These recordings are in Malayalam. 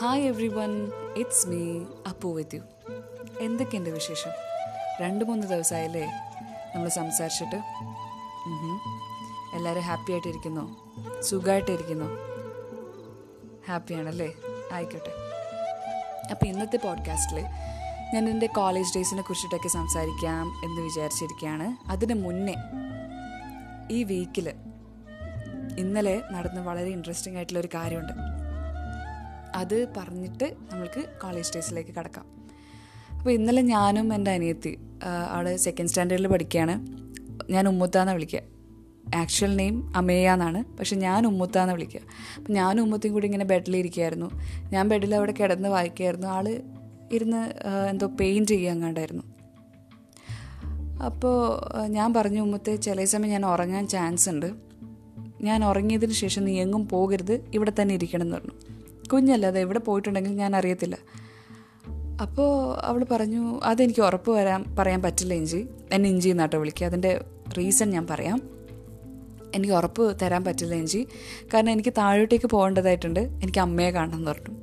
Hi everyone it's me Appu with you എന്തൊക്കെയുണ്ട് വിശേഷം? രണ്ട് മൂന്ന് ദിവസമായില്ലേ നമ്മൾ സംസാരിച്ചിട്ട്. എല്ലാവരും ഹാപ്പി ആയിട്ടിരിക്കുന്നു. സുഖമായിട്ടിരിക്കുന്നു ഹാപ്പിയാണല്ലേ ആയിക്കോട്ടെ. അപ്പോൾ ഇന്നത്തെ പോഡ്കാസ്റ്റിൽ ഞാൻ എന്റെ കോളേജ് ഡേയ്സിനെ കുറിച്ചിട്ടൊക്കെ സംസാരിക്കാം എന്ന് വിചാരിച്ചിരിക്കുകയാണ് അതിന് മുന്നേ ഈ വീക്കിൽ ഇന്നലെ നടന്ന വളരെ ഇൻട്രസ്റ്റിംഗ് ആയിട്ടുള്ള ഒരു കാര്യമുണ്ട്. അത് പറഞ്ഞിട്ട് നമ്മൾക്ക് കോളേജ് ഡേയ്സിലേക്ക് കടക്കാം. അപ്പോൾ ഇന്നലെ ഞാനും എന്റെ അനിയത്തി അവിടെ സെക്കൻഡ് സ്റ്റാൻഡേർഡിൽ പഠിക്കുകയാണ്. ഞാൻ ഉമ്മുത്താന്ന് വിളിക്കുക. ആക്ച്വൽ നെയിം അമേയ എന്നാണ് പക്ഷെ ഞാൻ ഉമ്മുത്താന്ന് വിളിക്കുക. അപ്പം ഞാൻ ഉമ്മത്തും കൂടി ഇങ്ങനെ ബെഡിലിരിക്കുകയായിരുന്നു ഞാൻ ബെഡിൽ അവിടെ കിടന്ന് വായിക്കുകയായിരുന്നു. ആൾ ഇരുന്ന് എന്തോ പെയിന്റ് ചെയ്യാങ്ങാണ്ടായിരുന്നു അപ്പോൾ ഞാൻ പറഞ്ഞു ഉമ്മത്തെ ചില സമയം ഞാൻ ഉറങ്ങാൻ ചാൻസ് ഉണ്ട്. ഞാൻ ഉറങ്ങിയതിന് ശേഷം നീ എങ്ങും പോകരുത്. ഇവിടെ തന്നെ ഇരിക്കണം എന്ന് പറഞ്ഞു. കുഞ്ഞല്ല അത് എവിടെ പോയിട്ടുണ്ടെങ്കിൽ ഞാൻ അറിയത്തില്ല. അപ്പോൾ അവൾ പറഞ്ഞു അതെനിക്ക് ഉറപ്പ് വരാൻ പറയാൻ പറ്റില്ല ഇഞ്ചി. എന്നെ ഇഞ്ചി എന്നാട്ടോ വിളിക്കുക. അതിന്റെ റീസൺ ഞാൻ പറയാം. എനിക്ക് ഉറപ്പ് തരാൻ പറ്റില്ല ഇഞ്ചി. കാരണം എനിക്ക് താഴോട്ടേക്ക് പോകേണ്ടതായിട്ടുണ്ട്. എനിക്ക് അമ്മയെ കാണണം എന്ന് പറഞ്ഞു.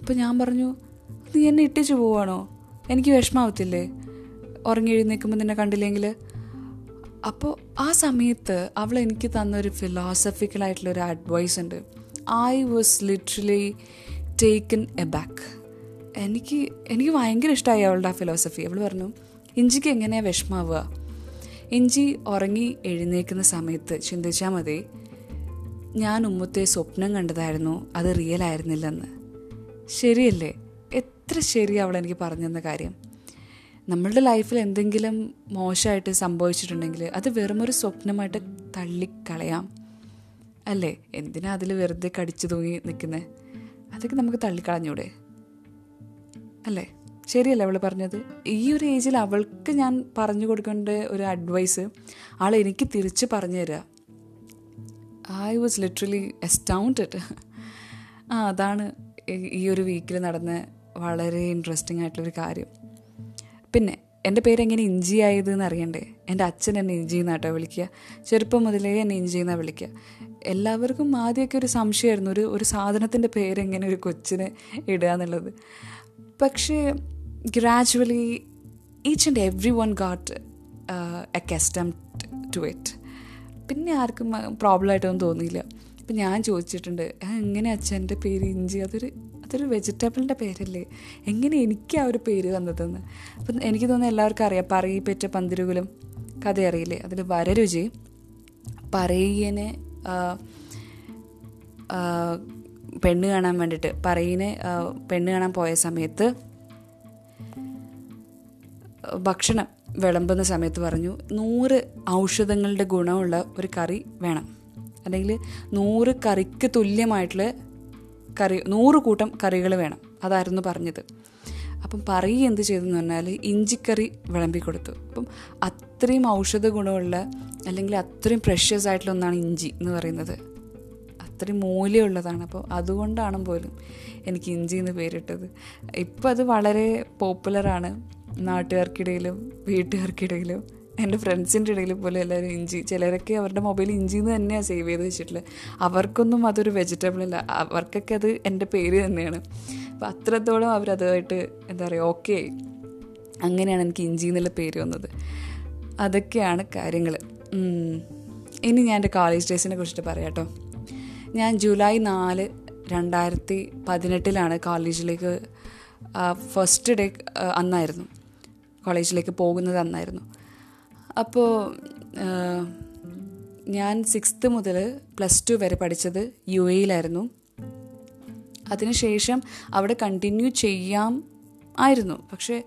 അപ്പോൾ ഞാൻ പറഞ്ഞു നീ എന്നെ ഇട്ടിച്ചു പോവാണോ? എനിക്ക് വിഷമാവത്തില്ലേ? ഉറങ്ങി എഴുന്നേൽക്കുമ്പോൾ നിന്നെ കണ്ടില്ലെങ്കിൽ അപ്പോൾ ആ സമയത്ത് അവൾ എനിക്ക് തന്നൊരു ഫിലോസഫിക്കലായിട്ടുള്ള ഒരു അഡ്വൈസ് ഉണ്ട്. I was literally taken aback എനിക്ക് എനിക്ക് ഭയങ്കര ഇഷ്ടമായി അവളുടെ ആ ഫിലോസഫി അവൾ പറഞ്ഞു ഇഞ്ചിക്ക് എങ്ങനെയാണ് വിഷമാവുക? ഇഞ്ചി ഉറങ്ങി എഴുന്നേക്കുന്ന സമയത്ത് ചിന്തിച്ചാൽ മതി ഞാൻ ഉമ്മത്തെ സ്വപ്നം കണ്ടതായിരുന്നു അത് റിയൽ ആയിരുന്നില്ലെന്ന്. ശരിയല്ലേ? എത്ര ശരി അവൾ എനിക്ക് പറഞ്ഞു തന്ന കാര്യം. നമ്മളുടെ ലൈഫിൽ എന്തെങ്കിലും മോശമായിട്ട് സംഭവിച്ചിട്ടുണ്ടെങ്കിൽ അത് വെറുമൊരു സ്വപ്നമായിട്ട് തള്ളിക്കളയാം. അല്ലേ? എന്തിനാ അതിൽ വെറുതെ കടിച്ചു തൂങ്ങി നിൽക്കുന്നത് അതൊക്കെ നമുക്ക് തള്ളിക്കളഞ്ഞൂടെ? അല്ലേ? ശരിയല്ലേ അവൾ പറഞ്ഞത്? ഈ ഒരു ഏജിൽ അവൾക്ക് ഞാൻ പറഞ്ഞു കൊടുക്കേണ്ട ഒരു അഡ്വൈസ് ആൾ എനിക്ക് തിരിച്ച് പറഞ്ഞു തരിക ഐ വാസ് ലിറ്ററലി എസ്റ്റൗണ്ടഡ് ആ അതാണ് ഈ- ഒരു വീക്കിൽ നടന്ന വളരെ ഇൻട്രസ്റ്റിംഗ് ആയിട്ടുള്ളൊരു കാര്യം. പിന്നെ എന്റെ പേരെങ്ങനെ ഇഞ്ചി ആയത് എന്ന് അറിയണ്ടേ എന്റെ അച്ഛൻ എന്നെ ഇഞ്ചി എന്നാട്ടോ വിളിക്കുക. ചെറുപ്പം മുതലേ എന്നെ ഇഞ്ചി എന്നാണ് വിളിക്കുക. എല്ലാവർക്കും ആദ്യമൊക്കെ ഒരു സംശയമായിരുന്നു. ഒരു ഒരു സാധനത്തിന്റെ പേര് എങ്ങനെ ഒരു കൊച്ചിന് ഇടുക എന്നുള്ളത്. പക്ഷേ gradually each and every one got accustomed to it പിന്നെ ആർക്കും പ്രോബ്ലം ആയിട്ടൊന്നും തോന്നിയില്ല. അപ്പം ഞാൻ ചോദിച്ചിട്ടുണ്ട് എങ്ങനെ അച്ഛന്റെ പേര് ഇഞ്ചി? അതൊരു അതൊരു വെജിറ്റബിളിന്റെ പേരല്ലേ? എങ്ങനെ എനിക്ക് ആ ഒരു പേര് വന്നതെന്ന് അപ്പം എനിക്ക് തോന്നുന്നു എല്ലാവർക്കും അറിയാം. പറയി പെറ്റ പന്തിരുകുലം കഥ അറിയില്ലേ അതിൽ വരരുചി ആ, പെണ്ണ് കാണാൻ വേണ്ടിയിട്ട് പറയിനെ പെണ്ണ് കാണാൻ പോയ സമയത്ത് ഭക്ഷണം വിളമ്പുന്ന സമയത്ത് പറഞ്ഞു നൂറ് ഔഷധങ്ങളുടെ ഗുണമുള്ള ഒരു കറി വേണം. അല്ലെങ്കിൽ നൂറ് കറിക്ക് തുല്യമായിട്ടുള്ള കറി നൂറ് കൂട്ടം കറികൾ വേണം. അതായിരുന്നു പറഞ്ഞത്. അപ്പം പറയി എന്ത് ചെയ്തെന്ന് പറഞ്ഞാൽ ഇഞ്ചിക്കറി വിളമ്പി കൊടുത്തു. അപ്പം അത്രയും ഔഷധ ഗുണമുള്ള അല്ലെങ്കിൽ അത്രയും പ്രഷ്യസ് ആയിട്ടുള്ള ഒന്നാണ് ഇഞ്ചി എന്ന് പറയുന്നത്. അത്രയും മൂല്യമുള്ളതാണ്. അപ്പോൾ അതുകൊണ്ടാണ് പോലും എനിക്ക് ഇഞ്ചി എന്ന് പേരിട്ടത്. ഇപ്പം അത് വളരെ പോപ്പുലറാണ് നാട്ടുകാർക്കിടയിലും വീട്ടുകാർക്കിടയിലും എന്റെ ഫ്രണ്ട്സിന്റെ ഇടയിൽ പോലും എല്ലാവരും ഇഞ്ചി. ചിലരൊക്കെ അവരുടെ മൊബൈൽ ഇഞ്ചി എന്ന് തന്നെയാണ് സേവ് ചെയ്ത് വെച്ചിട്ടുള്ളത് അവർക്കൊന്നും അതൊരു വെജിറ്റബിൾ അല്ല. അവർക്കൊക്കെ അത് എന്റെ പേര് തന്നെയാണ്. അപ്പോൾ അത്രത്തോളം അവരതുമായിട്ട് എന്താ പറയുക ഓക്കെ അങ്ങനെയാണ് എനിക്ക് ഇഞ്ചി എന്നുള്ള പേര് വന്നത്. അതൊക്കെയാണ് കാര്യങ്ങൾ ഇനി ഞാൻ എന്റെ കോളേജ് ഡേയ്സിനെ കുറിച്ചിട്ട് പറയാം കേട്ടോ ഞാൻ ജൂലൈ നാല് രണ്ടായിരത്തി പതിനെട്ടിലാണ് കോളേജിലേക്ക് ഫസ്റ്റ് ഡേ അന്നായിരുന്നു. കോളേജിലേക്ക് പോകുന്നത് അന്നായിരുന്നു. അപ്പോൾ ഞാൻ സിക്സ്ത്ത് മുതൽ പ്ലസ് ടു വരെ പഠിച്ചത് യു എയിലായിരുന്നു. അതിനുശേഷം അവിടെ കണ്ടിന്യൂ ചെയ്യാം ആയിരുന്നു. പക്ഷേ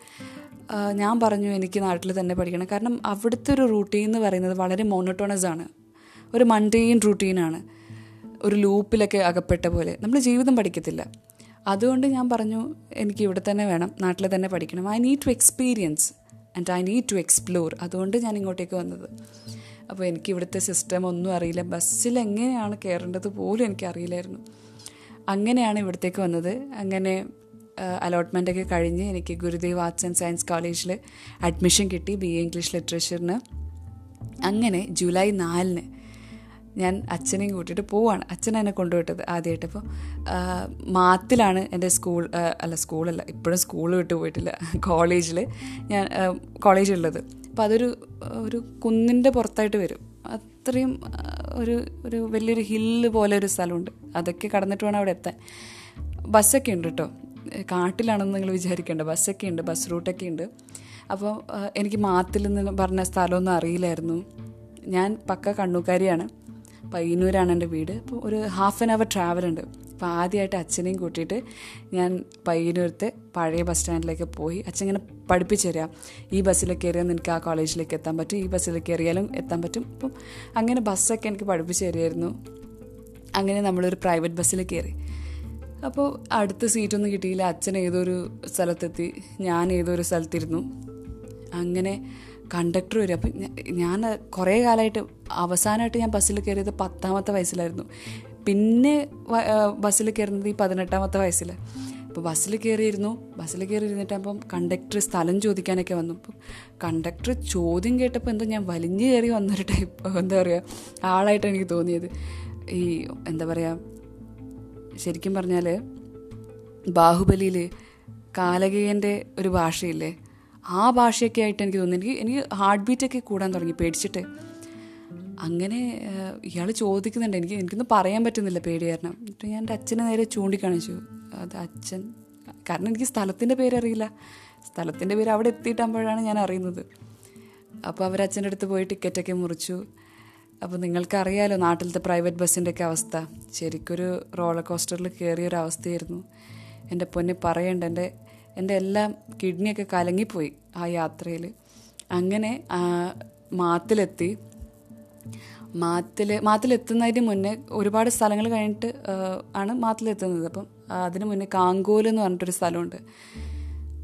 ഞാൻ പറഞ്ഞു എനിക്ക് നാട്ടിൽ തന്നെ പഠിക്കണം. കാരണം അവിടുത്തെ ഒരു റൂട്ടീൻ എന്ന് പറയുന്നത് വളരെ മോണോട്ടോണസ് ആണ്. ഒരു മൺഡെയിൻ റൂട്ടീനാണ് ഒരു ലൂപ്പിലൊക്കെ അകപ്പെട്ട പോലെ. നമ്മൾ ജീവിതം പഠിക്കത്തില്ല. അതുകൊണ്ട് ഞാൻ പറഞ്ഞു എനിക്ക് ഇവിടെ തന്നെ വേണം നാട്ടിൽ തന്നെ പഠിക്കണം. I need to experience and I need to explore അതുകൊണ്ട് ഞാൻ ഇങ്ങോട്ടേക്ക് വന്നത്. അപ്പോൾ എനിക്ക് ഇവിടുത്തെ സിസ്റ്റം ഒന്നും അറിയില്ല. ബസ്സിൽ എങ്ങനെയാണ് കയറേണ്ടത് പോലും എനിക്കറിയില്ലായിരുന്നു. അങ്ങനെയാണ് ഇവിടത്തേക്ക് വന്നത്. അങ്ങനെ അലോട്ട്മെന്റ് ഒക്കെ കഴിഞ്ഞ് എനിക്ക് ഗുരുദേവ് ആർട്സ് ആൻഡ് സയൻസ് കോളേജിൽ അഡ്മിഷൻ കിട്ടി ബി എ ഇംഗ്ലീഷ് ലിറ്ററേച്ചറിന് അങ്ങനെ ജൂലൈ നാലിന് ഞാൻ അച്ഛനെയും കൂട്ടിയിട്ട് പോവാണ്. അച്ഛൻ എന്നെ കൊണ്ടുവിട്ടത് ആദ്യമായിട്ട് അപ്പോൾ മാത്തിലാണ് എന്റെ സ്കൂൾ അല്ല സ്കൂളല്ല ഇപ്പോഴും സ്കൂൾ വിട്ട് പോയിട്ടില്ല കോളേജിൽ ഞാൻ കോളേജുള്ളത് അപ്പോൾ അതൊരു ഒരു കുന്നിന്റെ പുറത്തായിട്ട് വരും. അത്രയും ഒരു ഒരു വലിയൊരു ഹില്ല് പോലെ ഒരു സ്ഥലമുണ്ട്. അതൊക്കെ കടന്നിട്ട് വേണം അവിടെ എത്താൻ. ബസ്സൊക്കെ ഉണ്ട് കേട്ടോ കാട്ടിലാണെന്ന് നിങ്ങൾ വിചാരിക്കേണ്ട. ബസ്സൊക്കെ ഉണ്ട് ബസ് റൂട്ടൊക്കെ ഉണ്ട്. അപ്പോൾ എനിക്ക് മാത്തിൽ നിന്ന് പറഞ്ഞ സ്ഥലമൊന്നും അറിയില്ലായിരുന്നു. ഞാൻ പക്ക കണ്ണൂക്കാരിയാണ്. പയ്യന്നൂരാണ് എന്റെ വീട്. അപ്പോൾ ഒരു ഹാഫ് ആൻ അവർ ട്രാവൽ ഉണ്ട്. അപ്പോൾ ആദ്യമായിട്ട് അച്ഛനെയും കൂട്ടിയിട്ട് ഞാൻ പയ്യന്നൂരത്തെ പഴയ ബസ് സ്റ്റാൻഡിലേക്ക് പോയി. അച്ഛൻ ഇങ്ങനെ പഠിപ്പിച്ചു തരാം. ഈ ബസ്സിൽ കയറിയാൽ നിനക്ക് ആ കോളേജിലേക്ക് എത്താൻ പറ്റും. ഈ ബസ്സിൽ കയറിയാലും എത്താൻ പറ്റും. അപ്പം അങ്ങനെ ബസ്സൊക്കെ എനിക്ക് പഠിപ്പിച്ചു തരുമായിരുന്നു അങ്ങനെ നമ്മളൊരു പ്രൈവറ്റ് ബസ്സിൽ കയറി. അപ്പോൾ അടുത്ത സീറ്റൊന്നും കിട്ടിയില്ല. അച്ഛൻ ഏതൊരു സ്ഥലത്തെത്തി ഞാൻ ഏതൊരു സ്ഥലത്തിരുന്നു. അങ്ങനെ കണ്ടക്ടർ വരും. അപ്പം ഞാൻ കുറേ കാലമായിട്ട് അവസാനമായിട്ട് ഞാൻ ബസ്സിൽ കയറിയത് പത്താമത്തെ വയസ്സിലായിരുന്നു. പിന്നെ ബസ്സിൽ കയറുന്നത് ഈ പതിനെട്ടാമത്തെ വയസ്സിൽ അപ്പോൾ ബസ്സിൽ കയറിയിരുന്നു ബസ്സിൽ കയറിയിരുന്നിട്ട് അപ്പം കണ്ടക്ടർ സ്ഥലം ചോദിക്കാനൊക്കെ വന്നു. അപ്പം കണ്ടക്ടർ ചോദ്യം കേട്ടപ്പോൾ എന്തോ ഞാൻ വലിഞ്ഞു കയറി വന്നൊരു ടൈപ്പ് എന്താ പറയുക ആളായിട്ട് എനിക്ക് തോന്നിയത്. ഈ എന്താ പറയുക ശരിക്കും പറഞ്ഞാൽ ബാഹുബലിയിൽ കാലകേയന്റെ ഒരു ഭാഷയില്ലേ? ആ ഭാഷയൊക്കെ ആയിട്ട് എനിക്ക് തോന്നുന്നു. എനിക്ക് എനിക്ക് ഹാർട്ട് ബീറ്റൊക്കെ കൂടാൻ തുടങ്ങി പേടിച്ചിട്ട്. അങ്ങനെ ഇയാൾ ചോദിക്കുന്നുണ്ട്. എനിക്ക് എനിക്കൊന്നും പറയാൻ പറ്റുന്നില്ല പേടി കാരണം. എന്നിട്ട് ഞാൻ എന്റെ അച്ഛനെ നേരെ ചൂണ്ടിക്കാണിച്ചു. അത് അച്ഛൻ കാരണം എനിക്ക് സ്ഥലത്തിന്റെ പേരറിയില്ല. സ്ഥലത്തിന്റെ പേര് അവിടെ എത്തിയിട്ടാകുമ്പോഴാണ് ഞാൻ അറിയുന്നത്. അപ്പോൾ അവർ അച്ഛന്റെ അടുത്ത് പോയി ടിക്കറ്റൊക്കെ മുറിച്ചു. അപ്പോൾ നിങ്ങൾക്കറിയാലോ നാട്ടിലത്തെ പ്രൈവറ്റ് ബസ്സിന്റെ ഒക്കെ അവസ്ഥ. ശരിക്കൊരു റോളർ കോസ്റ്ററിൽ കയറിയ അവസ്ഥയായിരുന്നു എന്റെ പൊന്നെ പറയണ്ട എന്റെ എന്റെ എല്ലാം കിഡ്നിയൊക്കെ കലങ്ങിപ്പോയി ആ യാത്രയിൽ അങ്ങനെ മാത്തിലെത്തി. മാത്തിൽ മാത്തിലെത്തുന്നതിന് മുന്നേ ഒരുപാട് സ്ഥലങ്ങൾ കഴിഞ്ഞിട്ട് ആണ് മാത്തിലെത്തുന്നത്. അപ്പം അതിന് മുന്നേ കാങ്കോൽ എന്ന് പറഞ്ഞിട്ടൊരു സ്ഥലമുണ്ട്.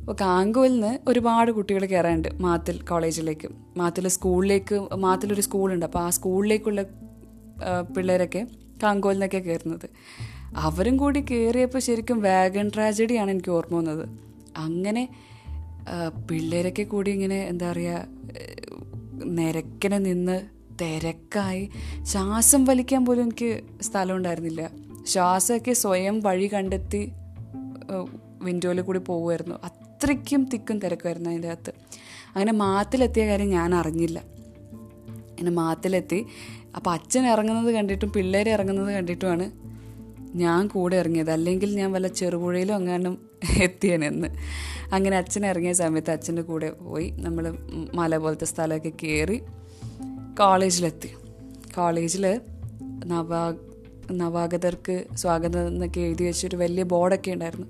അപ്പോൾ കാങ്കുവിൽ നിന്ന് ഒരുപാട് കുട്ടികൾ കയറാനുണ്ട് മാത്തിൽ കോളേജിലേക്ക്. മാത്തിൽ സ്കൂളിലേക്ക് മാത്തിലൊരു സ്കൂളുണ്ട്. അപ്പോൾ ആ സ്കൂളിലേക്കുള്ള പിള്ളേരൊക്കെ കാങ്കുവിൽ നിന്നൊക്കെ കയറുന്നത് അവരും കൂടി കയറിയപ്പോൾ ശരിക്കും വാഗൺ ട്രാജഡിയാണ് എനിക്ക് ഓർമ്മ വന്നത്. അങ്ങനെ പിള്ളേരൊക്കെ കൂടി ഇങ്ങനെ എന്താ പറയുക നിരക്കിനെ നിന്ന് തിരക്കായി ശ്വാസം വലിക്കാൻ പോലും എനിക്ക് സ്ഥലം ഉണ്ടായിരുന്നില്ല. ശ്വാസമൊക്കെ സ്വയം വഴി കണ്ടെത്തി വിൻഡോയിൽ കൂടി പോകുമായിരുന്നു അത്രയ്ക്കും തിക്കും തിരക്കുമായിരുന്നു അതിന്റെ അകത്ത്. അങ്ങനെ മാത്തിലെത്തിയ കാര്യം ഞാൻ അറിഞ്ഞില്ല. അങ്ങനെ മാത്തിലെത്തി. അപ്പോൾ അച്ഛൻ ഇറങ്ങുന്നത് കണ്ടിട്ടും പിള്ളേർ ഇറങ്ങുന്നത് കണ്ടിട്ടുമാണ് ഞാൻ കൂടെ ഇറങ്ങിയത്. അല്ലെങ്കിൽ ഞാൻ വല്ല ചെറുപുഴയിലും അങ്ങാനും എത്തിയനെന്ന് അങ്ങനെ അച്ഛൻ ഇറങ്ങിയ സമയത്ത് അച്ഛന്റെ കൂടെ പോയി. നമ്മൾ മല പോലത്തെ സ്ഥലമൊക്കെ കയറി കോളേജിലെത്തി കോളേജിൽ നവാ നവാഗതർക്ക് സ്വാഗതം എന്നൊക്കെ എഴുതി വെച്ചൊരു വലിയ ബോർഡൊക്കെ ഉണ്ടായിരുന്നു.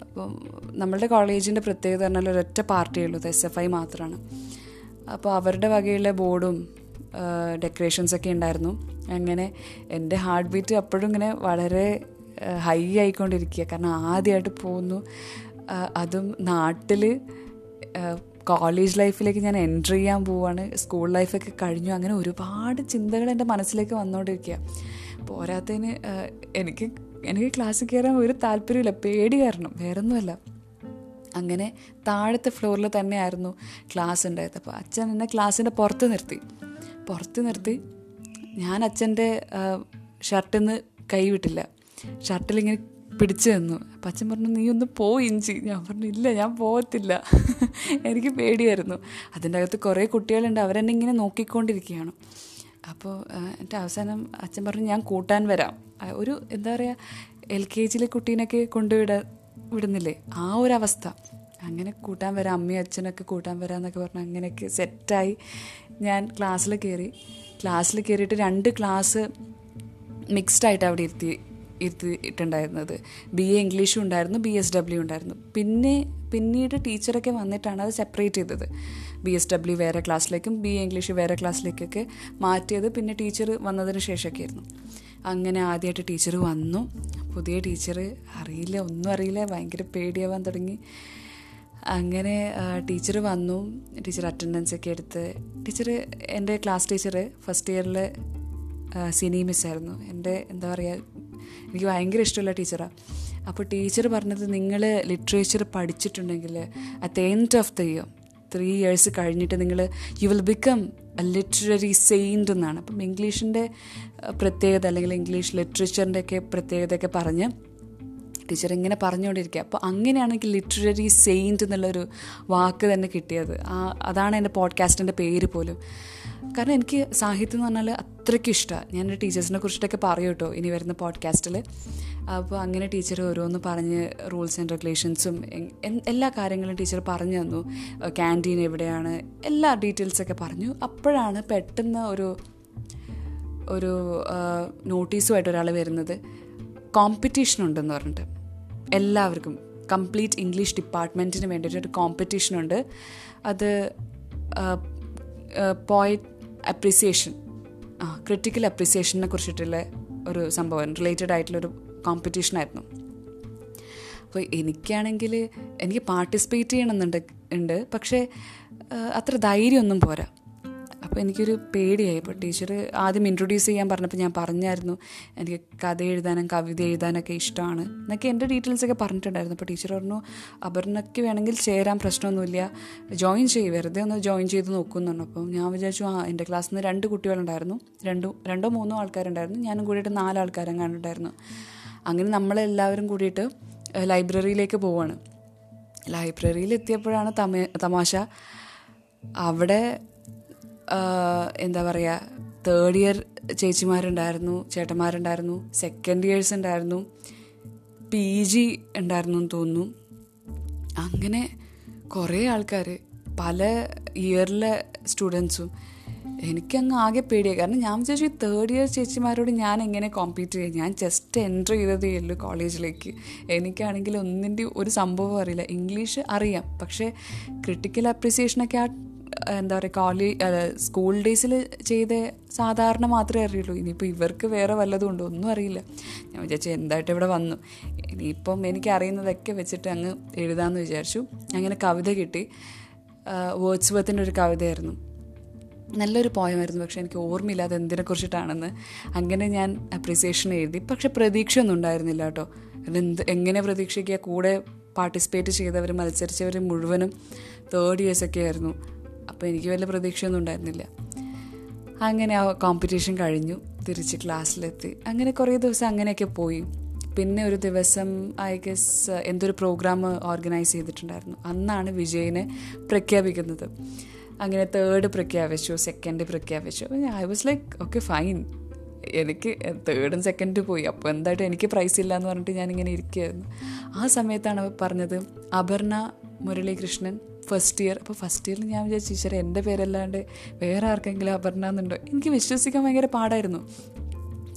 അപ്പം നമ്മളുടെ കോളേജിന്റെ പ്രത്യേകത പറഞ്ഞാൽ ഒരൊറ്റ പാർട്ടിയേ ഉള്ളൂ എസ് എഫ് ഐ മാത്രമാണ് അപ്പോൾ അവരുടെ വകയിലെ ബോർഡും ഡെക്കറേഷൻസ് ഒക്കെ ഉണ്ടായിരുന്നു. അങ്ങനെ എന്റെ ഹാർട്ട് ബീറ്റ് അപ്പോഴും ഇങ്ങനെ വളരെ ഹൈ ആയിക്കൊണ്ടിരിക്കുക. കാരണം ആദ്യമായിട്ട് പോകുന്നു. അതും നാട്ടിൽ കോളേജ് ലൈഫിലേക്ക് ഞാൻ എൻട്രി ചെയ്യാൻ പോവാണ്. സ്കൂൾ ലൈഫൊക്കെ കഴിഞ്ഞു. അങ്ങനെ ഒരുപാട് ചിന്തകൾ എന്റെ മനസ്സിലേക്ക് വന്നുകൊണ്ടിരിക്കുക. പോരാത്തതിന് എനിക്ക് എനിക്ക് ക്ലാസ്സിൽ കയറാൻ ഒരു താല്പര്യമില്ല പേടി കാരണം. വേറൊന്നുമല്ല. അങ്ങനെ താഴത്തെ ഫ്ലോറിൽ തന്നെയായിരുന്നു ക്ലാസ് ഉണ്ടായത്. അപ്പോൾ അച്ഛൻ എന്നെ ക്ലാസ്സിന്റെ പുറത്ത് നിർത്തി. പുറത്ത് നിർത്തി ഞാൻ അച്ഛന്റെ ഷർട്ടിൽ നിന്ന് കൈവിട്ടില്ല ഷർട്ടിൽ ഇങ്ങനെ പിടിച്ചു തന്നു അപ്പം അച്ഛൻ പറഞ്ഞു നീ ഒന്ന് പോ ഇഞ്ചി. ഞാൻ പറഞ്ഞു ഇല്ല ഞാൻ പോകത്തില്ല. എനിക്ക് പേടിയായിരുന്നു. അതിന്റെ അകത്ത് കുറേ കുട്ടികളുണ്ട്. അവരെന്നെ ഇങ്ങനെ നോക്കിക്കൊണ്ടിരിക്കുകയാണ്. അപ്പോൾ എന്റെ അവസാനം അച്ഛൻ പറഞ്ഞു ഞാൻ കൂട്ടാൻ വരാം. ഒരു എന്താ പറയുക എൽ കെ ജിയിലെ കുട്ടീനൊക്കെ കൊണ്ടുവിട വിടുന്നില്ലേ? ആ ഒരു അവസ്ഥ. അങ്ങനെ കൂട്ടാൻ വരാം അമ്മയും അച്ഛനൊക്കെ കൂട്ടാൻ വരാമെന്നൊക്കെ പറഞ്ഞ് അങ്ങനെയൊക്കെ സെറ്റായി ഞാൻ ക്ലാസ്സിൽ കയറി. ക്ലാസ്സിൽ കയറിയിട്ട് രണ്ട് ക്ലാസ് മിക്സ്ഡ് ആയിട്ട് അവിടെ ഇരുത്തി. ഇരുത്തിയിട്ടുണ്ടായിരുന്നത് ബി എ ഇംഗ്ലീഷും ഉണ്ടായിരുന്നു ബി എസ് ഡബ്ല്യു ഉണ്ടായിരുന്നു. പിന്നെ പിന്നീട് ടീച്ചറൊക്കെ വന്നിട്ടാണ് അത് സെപ്പറേറ്റ് ചെയ്തത്. ബി എസ് ഡബ്ല്യു വേറെ ക്ലാസ്സിലേക്കും ബി എ ഇംഗ്ലീഷ് വേറെ ക്ലാസ്സിലേക്കൊക്കെ മാറ്റിയത്. പിന്നെ ടീച്ചർ വന്നതിന് ശേഷമൊക്കെ ആയിരുന്നു അങ്ങനെ ആദ്യമായിട്ട് ടീച്ചർ വന്നു. പുതിയ ടീച്ചർ അറിയില്ല ഒന്നും അറിയില്ല. ഭയങ്കര പേടിയാവാൻ തുടങ്ങി. അങ്ങനെ ടീച്ചർ വന്നു. ടീച്ചർ അറ്റൻഡൻസ് ഒക്കെ എടുത്ത്. ടീച്ചർ എന്റെ ക്ലാസ് ടീച്ചർ ഫസ്റ്റ് ഇയറിൽ സിനി മിസ്സായിരുന്നു എന്റെ എന്താ പറയുക എനിക്ക് ഭയങ്കര ഇഷ്ടമുള്ള ടീച്ചറാണ് അപ്പോൾ ടീച്ചർ പറഞ്ഞത് നിങ്ങൾ ലിറ്ററേച്ചർ പഠിച്ചിട്ടുണ്ടെങ്കിൽ at the end of the year three years കഴിഞ്ഞിട്ട് നിങ്ങൾ you will become a literary saint എന്നാണ്. അപ്പം ഇംഗ്ലീഷിന്റെ പ്രത്യേകത അല്ലെങ്കിൽ ഇംഗ്ലീഷ് ലിറ്ററേച്ചറിന്റെ ഒക്കെ പ്രത്യേകതയൊക്കെ പറഞ്ഞ് ടീച്ചർ ഇങ്ങനെ പറഞ്ഞുകൊണ്ടിരിക്കുക. അപ്പോൾ അങ്ങനെയാണെങ്കിൽ ലിറ്റററി സെയിന്റ് എന്നുള്ളൊരു വാക്ക് തന്നെ കിട്ടിയത്. അതാണ് എന്റെ പോഡ്കാസ്റ്റിന്റെ പേര് പോലും. കാരണം എനിക്ക് സാഹിത്യം എന്ന് പറഞ്ഞാൽ അത്രയ്ക്ക് ഇഷ്ടമാണ് ഞാൻ ടീച്ചേഴ്സിനെ കുറിച്ചിട്ടൊക്കെ പറയും കേട്ടോ ഇനി വരുന്ന പോഡ്കാസ്റ്റിൽ അപ്പോൾ അങ്ങനെ ടീച്ചർ ഓരോന്ന് പറഞ്ഞ് റൂൾസ് ആൻഡ് റെഗുലേഷൻസും എല്ലാ കാര്യങ്ങളും ടീച്ചർ പറഞ്ഞു തന്നു. ക്യാന്റീൻ എവിടെയാണ്? എല്ലാ ഡീറ്റെയിൽസൊക്കെ പറഞ്ഞു. അപ്പോഴാണ് പെട്ടെന്ന് ഒരു ഒരു നോട്ടീസുമായിട്ട് ഒരാൾ വരുന്നത്. കോമ്പറ്റീഷൻ ഉണ്ടെന്ന് പറഞ്ഞിട്ട്. എല്ലാവർക്കും. കംപ്ലീറ്റ് ഇംഗ്ലീഷ് ഡിപ്പാർട്ട്മെന്റിന് വേണ്ടിയിട്ട് ഒരു കോമ്പറ്റീഷൻ ഉണ്ട്. അത് പോയിറ്റ് അപ്രിസിയേഷൻ ക്രിറ്റിക്കൽ അപ്രിസിയേഷനെ കുറിച്ചിട്ടുള്ള ഒരു സംഭവം റിലേറ്റഡ് ആയിട്ടുള്ളൊരു കോമ്പറ്റീഷനായിരുന്നു അപ്പോൾ എനിക്കാണെങ്കിൽ എനിക്ക് പാർട്ടിസിപ്പേറ്റ് ചെയ്യണമെന്നുണ്ട് ഉണ്ട്. പക്ഷേ അത്ര ധൈര്യമൊന്നും പോരാ. അപ്പോൾ എനിക്കൊരു പേടിയായി. അപ്പോൾ ടീച്ചർ ആദ്യം ഇൻട്രൊഡ്യൂസ് ചെയ്യാൻ പറഞ്ഞപ്പോൾ ഞാൻ പറഞ്ഞായിരുന്നു എനിക്ക് കഥ എഴുതാനും കവിത എഴുതാനൊക്കെ ഇഷ്ടമാണ് എന്നൊക്കെ എന്റെ ഡീറ്റെയിൽസൊക്കെ പറഞ്ഞിട്ടുണ്ടായിരുന്നു. അപ്പോൾ ടീച്ചർ പറഞ്ഞു അപർണയ്ക്ക് വേണമെങ്കിൽ ചേരാൻ പ്രശ്നമൊന്നുമില്ല. ജോയിൻ ചെയ്യും വെറുതെ ഒന്ന് ജോയിൻ ചെയ്ത് നോക്കുന്നുണ്ട് അപ്പം ഞാൻ വിചാരിച്ചു ആ എന്റെ ക്ലാസ്സിൽ നിന്ന് രണ്ട് കുട്ടികളുണ്ടായിരുന്നു. രണ്ട് രണ്ടോ മൂന്നോ ആൾക്കാരുണ്ടായിരുന്നു. ഞാനും കൂടിയിട്ട് നാല് ആൾക്കാരും കണ്ടിട്ടുണ്ടായിരുന്നു. അങ്ങനെ നമ്മളെല്ലാവരും കൂടിയിട്ട് ലൈബ്രറിയിലേക്ക് പോവാണ്. ലൈബ്രറിയിൽ എത്തിയപ്പോഴാണ് തമ തമാശ. അവിടെ എന്താ പറയുക തേർഡ് ഇയർ ചേച്ചിമാരുണ്ടായിരുന്നു ചേട്ടന്മാരുണ്ടായിരുന്നു സെക്കൻഡ് ഇയേഴ്സ് ഉണ്ടായിരുന്നു പി ജി ഉണ്ടായിരുന്നു എന്ന് തോന്നുന്നു. അങ്ങനെ കുറേ ആൾക്കാർ പല ഇയറിലെ സ്റ്റുഡൻസും എനിക്കങ്ങ് ആകെ പേടിയായി കാരണം ഞാൻ വിചാരിച്ചു ഈ തേർഡ് ഇയർ ചേച്ചിമാരോട് ഞാൻ എങ്ങനെ കോമ്പീറ്റ് ചെയ്യും? ഞാൻ ജസ്റ്റ് എന്റർ ചെയ്തതേ ഉള്ളൂ കോളേജിലേക്ക് എനിക്കാണെങ്കിൽ ഒന്നിന്റെ ഒരു സംഭവം അറിയില്ല. ഇംഗ്ലീഷ് അറിയാം. പക്ഷേ ക്രിട്ടിക്കൽ അപ്രിസിയേഷനൊക്കെ ആ എന്താ പറയുക കോളേജ് സ്കൂൾ ഡേയ്സിൽ ചെയ്ത സാധാരണ മാത്രമേ അറിയുള്ളൂ. ഇനിയിപ്പോൾ ഇവർക്ക് വേറെ വല്ലതും ഉണ്ടോ? ഒന്നും അറിയില്ല. ഞാൻ വിചാരിച്ചു എന്തായിട്ട് ഇവിടെ വന്നു? ഇനിയിപ്പം എനിക്കറിയുന്നതൊക്കെ വെച്ചിട്ട് അങ്ങ് എഴുതാമെന്ന് വിചാരിച്ചു. അങ്ങനെ കവിത കിട്ടി. വേർഡ്സ് വർത്തിന്റെ ഒരു കവിതയായിരുന്നു. നല്ലൊരു പോയമായിരുന്നു പക്ഷെ എനിക്ക് ഓർമ്മയില്ല അത് എന്തിനെ കുറിച്ചിട്ടാണെന്ന്. അങ്ങനെ ഞാൻ അപ്രീസിയേഷൻ എഴുതി. പക്ഷെ പ്രതീക്ഷയൊന്നും ഉണ്ടായിരുന്നില്ല കേട്ടോ. എന്ത് എങ്ങനെ പ്രതീക്ഷിക്കുക? കൂടെ പാർട്ടിസിപ്പേറ്റ് ചെയ്തവർ മത്സരിച്ചവർ മുഴുവനും തേർഡ് ഇയേഴ്സൊക്കെ ആയിരുന്നു. അപ്പോൾ എനിക്ക് വലിയ പ്രതീക്ഷയൊന്നും ഉണ്ടായിരുന്നില്ല. അങ്ങനെ ആ കോമ്പറ്റീഷൻ കഴിഞ്ഞു. തിരിച്ച് ക്ലാസ്സിലെത്തി അങ്ങനെ കുറേ ദിവസം അങ്ങനെയൊക്കെ പോയി. പിന്നെ ഒരു ദിവസം ഐ ഗസ് എന്തൊരു പ്രോഗ്രാം ഓർഗനൈസ് ചെയ്തിട്ടുണ്ടായിരുന്നു. അന്നാണ് വിജയിനെ പ്രഖ്യാപിക്കുന്നത്. അങ്ങനെ തേർഡ് പ്രഖ്യാപിച്ചു സെക്കൻഡ് പ്രഖ്യാപിച്ചു. I was like okay fine എനിക്ക് തേർഡും സെക്കൻഡ് പോയി. അപ്പോൾ എന്തായിട്ടും എനിക്ക് പ്രൈസ് ഇല്ല എന്ന് പറഞ്ഞിട്ട് ഞാനിങ്ങനെ ഇരിക്കുകയായിരുന്നു. ആ സമയത്താണ് പറഞ്ഞത് അപർണ മുരളീകൃഷ്ണൻ ഫസ്റ്റ് ഇയർ അപ്പോൾ ഫസ്റ്റ് ഇയറിൽ ഞാൻ വിചാരിച്ചു ടീച്ചർ എന്റെ പേരല്ലാണ്ട് വേറെ ആർക്കെങ്കിലും അപർണ എന്നുണ്ടോ? എനിക്ക് വിശ്വസിക്കാൻ ഭയങ്കര പാടായിരുന്നു.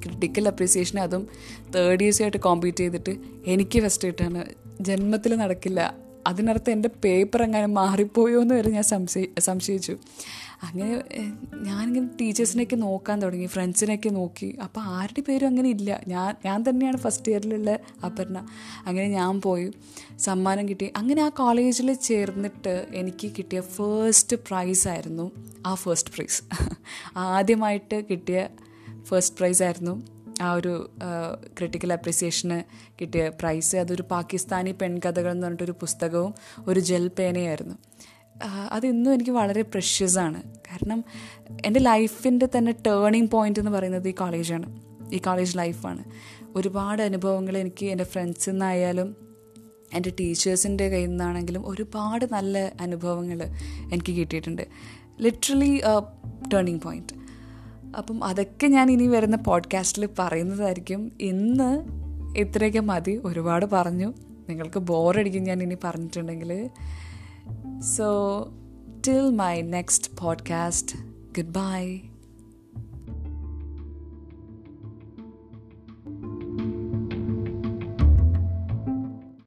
ക്രിട്ടിക്കൽ അപ്രീസിയേഷൻ അതും തേർഡ് ഇയേഴ്സായിട്ട് കോമ്പീറ്റ് ചെയ്തിട്ട് എനിക്ക് ഫസ്റ്റ് കിട്ടാണ്. ജന്മത്തിൽ നടക്കില്ല. അതിനർത്ഥം എന്റെ പേപ്പർ എങ്ങനെ മാറിപ്പോയോ എന്ന് വരെ ഞാൻ സംശയി സംശയിച്ചു. അങ്ങനെ ഞാനിങ്ങനെ ടീച്ചേഴ്സിനെയൊക്കെ നോക്കാൻ തുടങ്ങി ഫ്രണ്ട്സിനെയൊക്കെ നോക്കി. അപ്പോൾ ആരുടെ പേരും അങ്ങനെ ഇല്ല. ഞാൻ ഞാൻ തന്നെയാണ് ഫസ്റ്റ് ഇയറിലുള്ള അപർണ. അങ്ങനെ ഞാൻ പോയി സമ്മാനം കിട്ടി. അങ്ങനെ ആ കോളേജിൽ ചേർന്നിട്ട് എനിക്ക് കിട്ടിയ ഫേസ്റ്റ് പ്രൈസ് ആയിരുന്നു ആ ഫസ്റ്റ് പ്രൈസ് ആദ്യമായിട്ട് കിട്ടിയ ഫസ്റ്റ് പ്രൈസ് ആയിരുന്നു ആ ഒരു ക്രിട്ടിക്കൽ അപ്രിസിയേഷന് കിട്ടിയ പ്രൈസ് അതൊരു പാകിസ്ഥാനി പെൺകഥകൾ എന്ന് പറഞ്ഞിട്ടൊരു പുസ്തകവും ഒരു ജെൽ പേനയായിരുന്നു അതിന്നും എനിക്ക് വളരെ പ്രഷ്യസ് ആണ്. കാരണം എന്റെ ലൈഫിന്റെ തന്നെ ടേണിംഗ് പോയിന്റ് എന്ന് പറയുന്നത് ഈ കോളേജാണ് ഈ കോളേജ് ലൈഫാണ് ഒരുപാട് അനുഭവങ്ങൾ എനിക്ക് എന്റെ ഫ്രണ്ട്സിൽ നിന്നായാലും എന്റെ ടീച്ചേഴ്സിന്റെ കയ്യിൽ നിന്നാണെങ്കിലും ഒരുപാട് നല്ല അനുഭവങ്ങൾ എനിക്ക് കിട്ടിയിട്ടുണ്ട്. ലിറ്ററലി ടേണിങ് പോയിന്റ് അപ്പം അതൊക്കെ ഞാൻ ഇനി വരുന്ന പോഡ്കാസ്റ്റിൽ പറയുന്നതായിരിക്കും. ഇന്ന് ഇത്രയൊക്കെ മതി. ഒരുപാട് പറഞ്ഞു. നിങ്ങൾക്ക് ബോറടിക്കും ഞാൻ ഇനി പറഞ്ഞിട്ടുണ്ടെങ്കിൽ So, till my next podcast, goodbye.